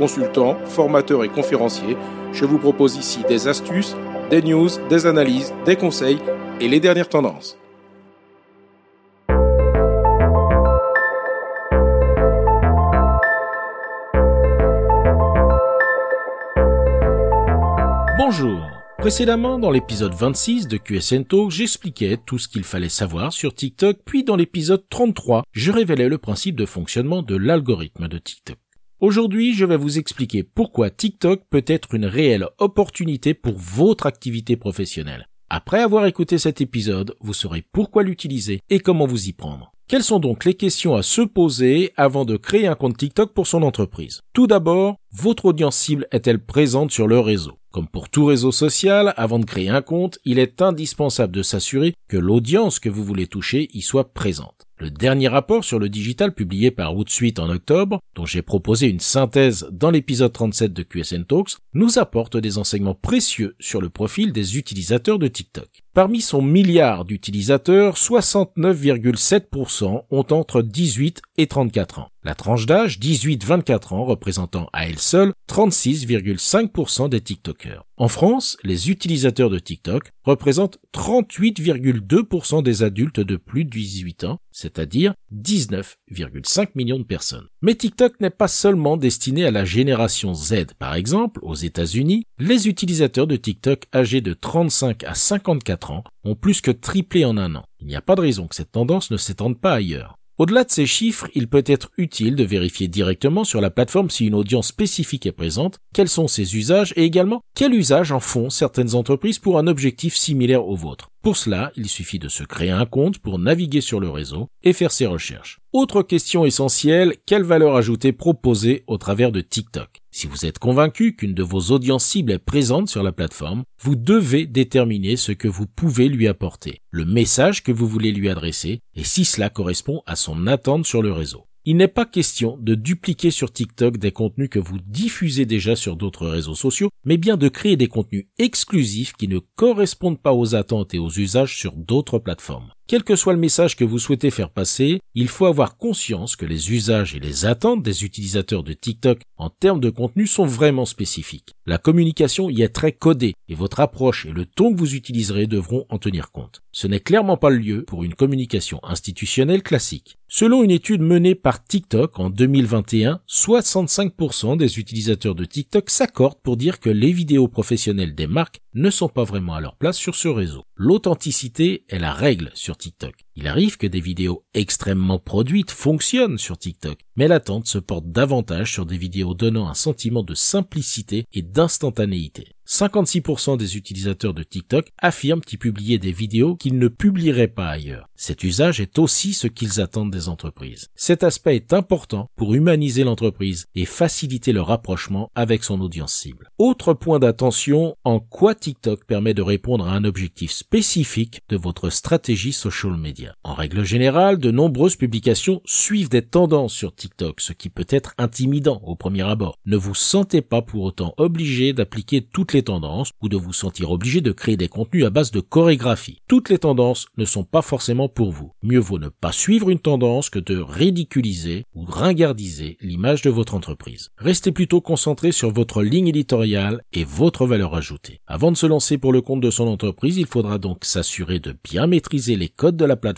consultant, formateur et conférencier. Je vous propose ici des astuces, des news, des analyses, des conseils et les dernières tendances. Bonjour. Précédemment, dans l'épisode 26 de QSN Talk, j'expliquais tout ce qu'il fallait savoir sur TikTok, puis dans l'épisode 33, je révélais le principe de fonctionnement de l'algorithme de TikTok. Aujourd'hui, je vais vous expliquer pourquoi TikTok peut être une réelle opportunité pour votre activité professionnelle. Après avoir écouté cet épisode, vous saurez pourquoi l'utiliser et comment vous y prendre. Quelles sont donc les questions à se poser avant de créer un compte TikTok pour son entreprise? Tout d'abord, votre audience cible est-elle présente sur le réseau? Comme pour tout réseau social, avant de créer un compte, il est indispensable de s'assurer que l'audience que vous voulez toucher y soit présente. Le dernier rapport sur le digital publié par Hootsuite en octobre, dont j'ai proposé une synthèse dans l'épisode 37 de QSN Talks, nous apporte des enseignements précieux sur le profil des utilisateurs de TikTok. Parmi son milliard d'utilisateurs, 69,7% ont entre 18 et 34 ans. La tranche d'âge 18-24 ans représentant à elle seule 36,5% des TikTokers. En France, les utilisateurs de TikTok représentent 38,2% des adultes de plus de 18 ans, c'est-à-dire 19,5 millions de personnes. Mais TikTok n'est pas seulement destiné à la génération Z. Par exemple, aux États-Unis, les utilisateurs de TikTok âgés de 35 à 54 ans ont plus que triplé en un an. Il n'y a pas de raison que cette tendance ne s'étende pas ailleurs. Au-delà de ces chiffres, il peut être utile de vérifier directement sur la plateforme si une audience spécifique est présente, quels sont ses usages et également quel usage en font certaines entreprises pour un objectif similaire au vôtre. Pour cela, il suffit de se créer un compte pour naviguer sur le réseau et faire ses recherches. Autre question essentielle, quelle valeur ajoutée proposer au travers de TikTok? Si vous êtes convaincu qu'une de vos audiences cibles est présente sur la plateforme, vous devez déterminer ce que vous pouvez lui apporter, le message que vous voulez lui adresser et si cela correspond à son attente sur le réseau. Il n'est pas question de dupliquer sur TikTok des contenus que vous diffusez déjà sur d'autres réseaux sociaux, mais bien de créer des contenus exclusifs qui ne correspondent pas aux attentes et aux usages sur d'autres plateformes. Quel que soit le message que vous souhaitez faire passer, il faut avoir conscience que les usages et les attentes des utilisateurs de TikTok en termes de contenu sont vraiment spécifiques. La communication y est très codée et votre approche et le ton que vous utiliserez devront en tenir compte. Ce n'est clairement pas le lieu pour une communication institutionnelle classique. Selon une étude menée par TikTok en 2021, 65% des utilisateurs de TikTok s'accordent pour dire que les vidéos professionnelles des marques ne sont pas vraiment à leur place sur ce réseau. L'authenticité est la règle sur TikTok. Il arrive que des vidéos extrêmement produites fonctionnent sur TikTok, mais l'attente se porte davantage sur des vidéos donnant un sentiment de simplicité et d'instantanéité. 56% des utilisateurs de TikTok affirment y publier des vidéos qu'ils ne publieraient pas ailleurs. Cet usage est aussi ce qu'ils attendent des entreprises. Cet aspect est important pour humaniser l'entreprise et faciliter le rapprochement avec son audience cible. Autre point d'attention, en quoi TikTok permet de répondre à un objectif spécifique de votre stratégie social media? En règle générale, de nombreuses publications suivent des tendances sur TikTok, ce qui peut être intimidant au premier abord. Ne vous sentez pas pour autant obligé d'appliquer toutes les tendances ou de vous sentir obligé de créer des contenus à base de chorégraphie. Toutes les tendances ne sont pas forcément pour vous. Mieux vaut ne pas suivre une tendance que de ridiculiser ou ringardiser l'image de votre entreprise. Restez plutôt concentré sur votre ligne éditoriale et votre valeur ajoutée. Avant de se lancer pour le compte de son entreprise, il faudra donc s'assurer de bien maîtriser les codes de la plateforme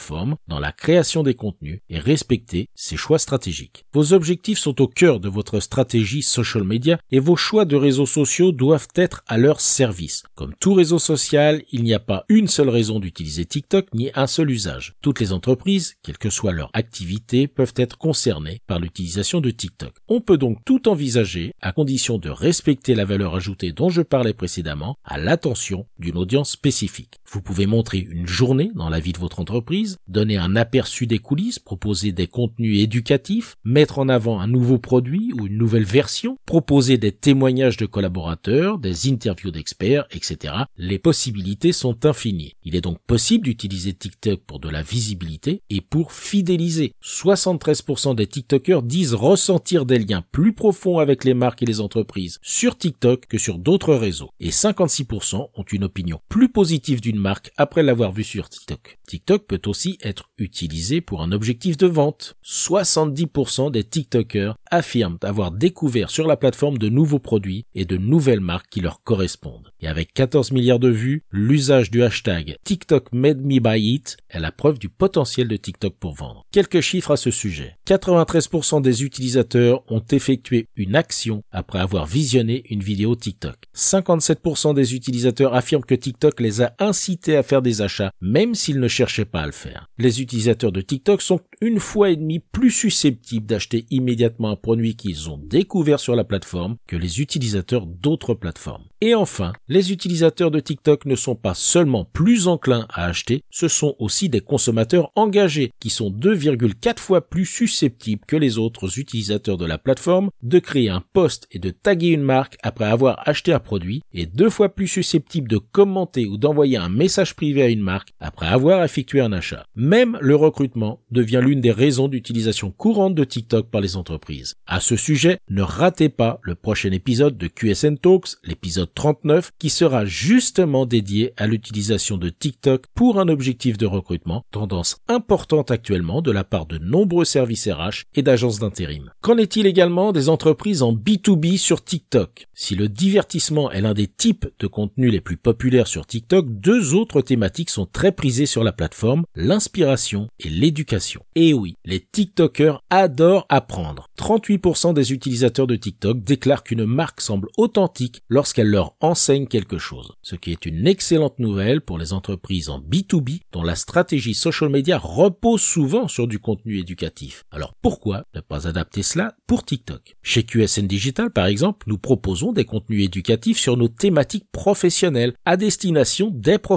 dans la création des contenus et respecter ses choix stratégiques. Vos objectifs sont au cœur de votre stratégie social media et vos choix de réseaux sociaux doivent être à leur service. Comme tout réseau social, il n'y a pas une seule raison d'utiliser TikTok ni un seul usage. Toutes les entreprises, quelle que soit leur activité, peuvent être concernées par l'utilisation de TikTok. On peut donc tout envisager à condition de respecter la valeur ajoutée dont je parlais précédemment à l'attention d'une audience spécifique. Vous pouvez montrer une journée dans la vie de votre entreprise, donner un aperçu des coulisses, proposer des contenus éducatifs, mettre en avant un nouveau produit ou une nouvelle version, proposer des témoignages de collaborateurs, des interviews d'experts, etc. Les possibilités sont infinies. Il est donc possible d'utiliser TikTok pour de la visibilité et pour fidéliser. 73% des TikTokers disent ressentir des liens plus profonds avec les marques et les entreprises sur TikTok que sur d'autres réseaux. Et 56% ont une opinion plus positive d'une marque après l'avoir vue sur TikTok. TikTok peut aussi être utilisé pour un objectif de vente. 70% des TikTokers affirment avoir découvert sur la plateforme de nouveaux produits et de nouvelles marques qui leur correspondent. Et avec 14 milliards de vues, l'usage du hashtag TikTok made me buy it est la preuve du potentiel de TikTok pour vendre. Quelques chiffres à ce sujet. 93% des utilisateurs ont effectué une action après avoir visionné une vidéo TikTok. 57% des utilisateurs affirment que TikTok les a incités à faire des achats, même s'ils ne cherchaient pas à le faire. Les utilisateurs de TikTok sont une fois et demie plus susceptibles d'acheter immédiatement un produit qu'ils ont découvert sur la plateforme que les utilisateurs d'autres plateformes. Et enfin, les utilisateurs de TikTok ne sont pas seulement plus enclins à acheter, ce sont aussi des consommateurs engagés qui sont 2,4 fois plus susceptibles que les autres utilisateurs de la plateforme de créer un post et de taguer une marque après avoir acheté un produit et deux fois plus susceptibles de commenter ou d'envoyer un message privé à une marque après avoir effectué un achat. Même le recrutement devient l'une des raisons d'utilisation courante de TikTok par les entreprises. À ce sujet, ne ratez pas le prochain épisode de QSN Talks, l'épisode 39 qui sera justement dédié à l'utilisation de TikTok pour un objectif de recrutement, tendance importante actuellement de la part de nombreux services RH et d'agences d'intérim. Qu'en est-il également des entreprises en B2B sur TikTok? Si le divertissement est l'un des types de contenus les plus populaires sur TikTok, deux autres thématiques sont très prisées sur la plateforme, l'inspiration et l'éducation. Et oui, les TikTokers adorent apprendre. 38% des utilisateurs de TikTok déclarent qu'une marque semble authentique lorsqu'elle leur enseigne quelque chose, ce qui est une excellente nouvelle pour les entreprises en B2B dont la stratégie social media repose souvent sur du contenu éducatif. Alors pourquoi ne pas adapter cela pour TikTok? Chez QSN Digital par exemple, nous proposons des contenus éducatifs sur nos thématiques professionnelles à destination des professionnels.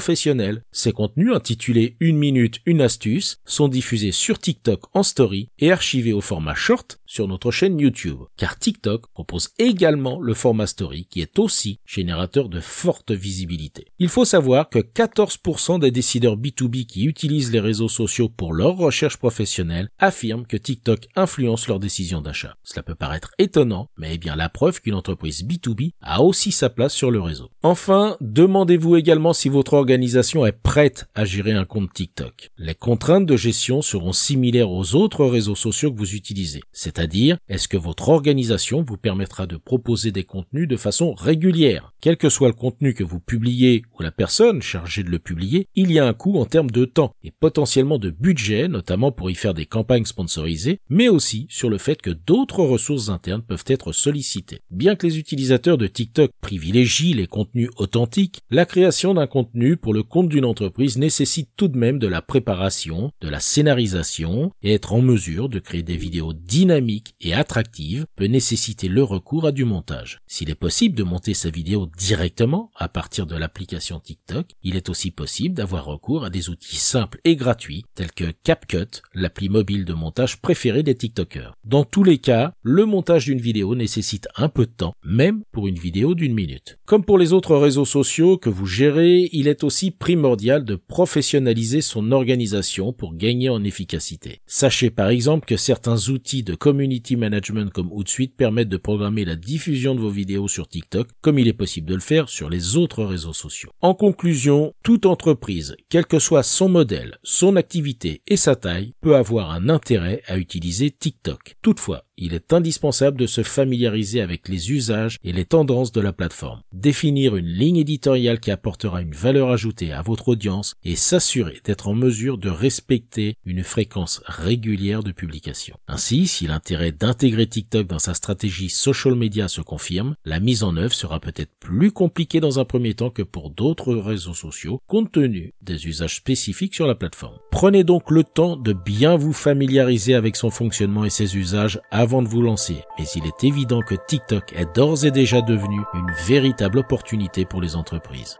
Ces contenus intitulés une minute, une astuce sont diffusés sur TikTok en story et archivés au format short sur notre chaîne YouTube, car TikTok propose également le format story qui est aussi générateur de forte visibilité. Il faut savoir que 14% des décideurs B2B qui utilisent les réseaux sociaux pour leur recherche professionnelle affirment que TikTok influence leurs décisions d'achat. Cela peut paraître étonnant, mais est bien la preuve qu'une entreprise B2B a aussi sa place sur le réseau. Enfin, demandez-vous également si votre est prête à gérer un compte TikTok. Les contraintes de gestion seront similaires aux autres réseaux sociaux que vous utilisez, c'est-à-dire est-ce que votre organisation vous permettra de proposer des contenus de façon régulière? Quel que soit le contenu que vous publiez ou la personne chargée de le publier, il y a un coût en termes de temps et potentiellement de budget, notamment pour y faire des campagnes sponsorisées, mais aussi sur le fait que d'autres ressources internes peuvent être sollicitées. Bien que les utilisateurs de TikTok privilégient les contenus authentiques, la création d'un contenu pour le compte d'une entreprise nécessite tout de même de la préparation, de la scénarisation et être en mesure de créer des vidéos dynamiques et attractives peut nécessiter le recours à du montage. S'il est possible de monter sa vidéo directement à partir de l'application TikTok, il est aussi possible d'avoir recours à des outils simples et gratuits tels que CapCut, l'appli mobile de montage préférée des TikTokers. Dans tous les cas, le montage d'une vidéo nécessite un peu de temps, même pour une vidéo d'une minute. Comme pour les autres réseaux sociaux que vous gérez, il est aussi primordial de professionnaliser son organisation pour gagner en efficacité. Sachez par exemple que certains outils de community management comme Hootsuite permettent de programmer la diffusion de vos vidéos sur TikTok comme il est possible de le faire sur les autres réseaux sociaux. En conclusion, toute entreprise, quel que soit son modèle, son activité et sa taille, peut avoir un intérêt à utiliser TikTok. Toutefois, il est indispensable de se familiariser avec les usages et les tendances de la plateforme, définir une ligne éditoriale qui apportera une valeur ajoutée à votre audience et s'assurer d'être en mesure de respecter une fréquence régulière de publication. Ainsi, si l'intérêt d'intégrer TikTok dans sa stratégie social media se confirme, la mise en œuvre sera peut-être plus compliquée dans un premier temps que pour d'autres réseaux sociaux compte tenu des usages spécifiques sur la plateforme. Prenez donc le temps de bien vous familiariser avec son fonctionnement et ses usages avant de vous lancer, mais il est évident que TikTok est d'ores et déjà devenu une véritable opportunité pour les entreprises.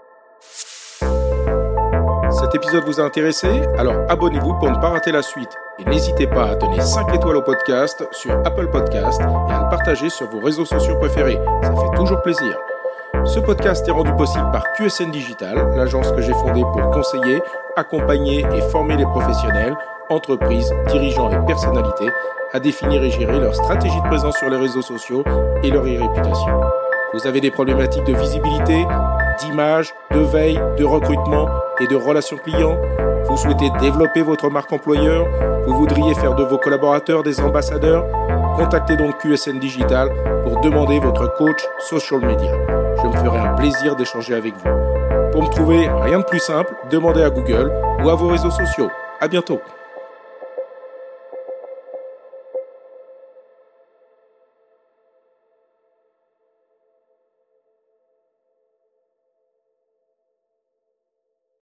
Cet épisode vous a intéressé? Alors abonnez-vous pour ne pas rater la suite. Et n'hésitez pas à donner 5 étoiles au podcast sur Apple Podcast et à le partager sur vos réseaux sociaux préférés. Ça fait toujours plaisir. Ce podcast est rendu possible par QSN Digital, l'agence que j'ai fondée pour conseiller, accompagner et former les professionnels, entreprises, dirigeants et personnalités à définir et gérer leur stratégie de présence sur les réseaux sociaux et leur e-réputation. Vous avez des problématiques de visibilité, d'image, de veille, de recrutement et de relations clients Vous souhaitez développer votre marque employeur Vous voudriez faire de vos collaborateurs des ambassadeurs Contactez donc QSN Digital pour demander votre coach social media. Je me ferai un plaisir d'échanger avec vous. Pour me trouver, rien de plus simple, demandez à Google ou à vos réseaux sociaux. À bientôt.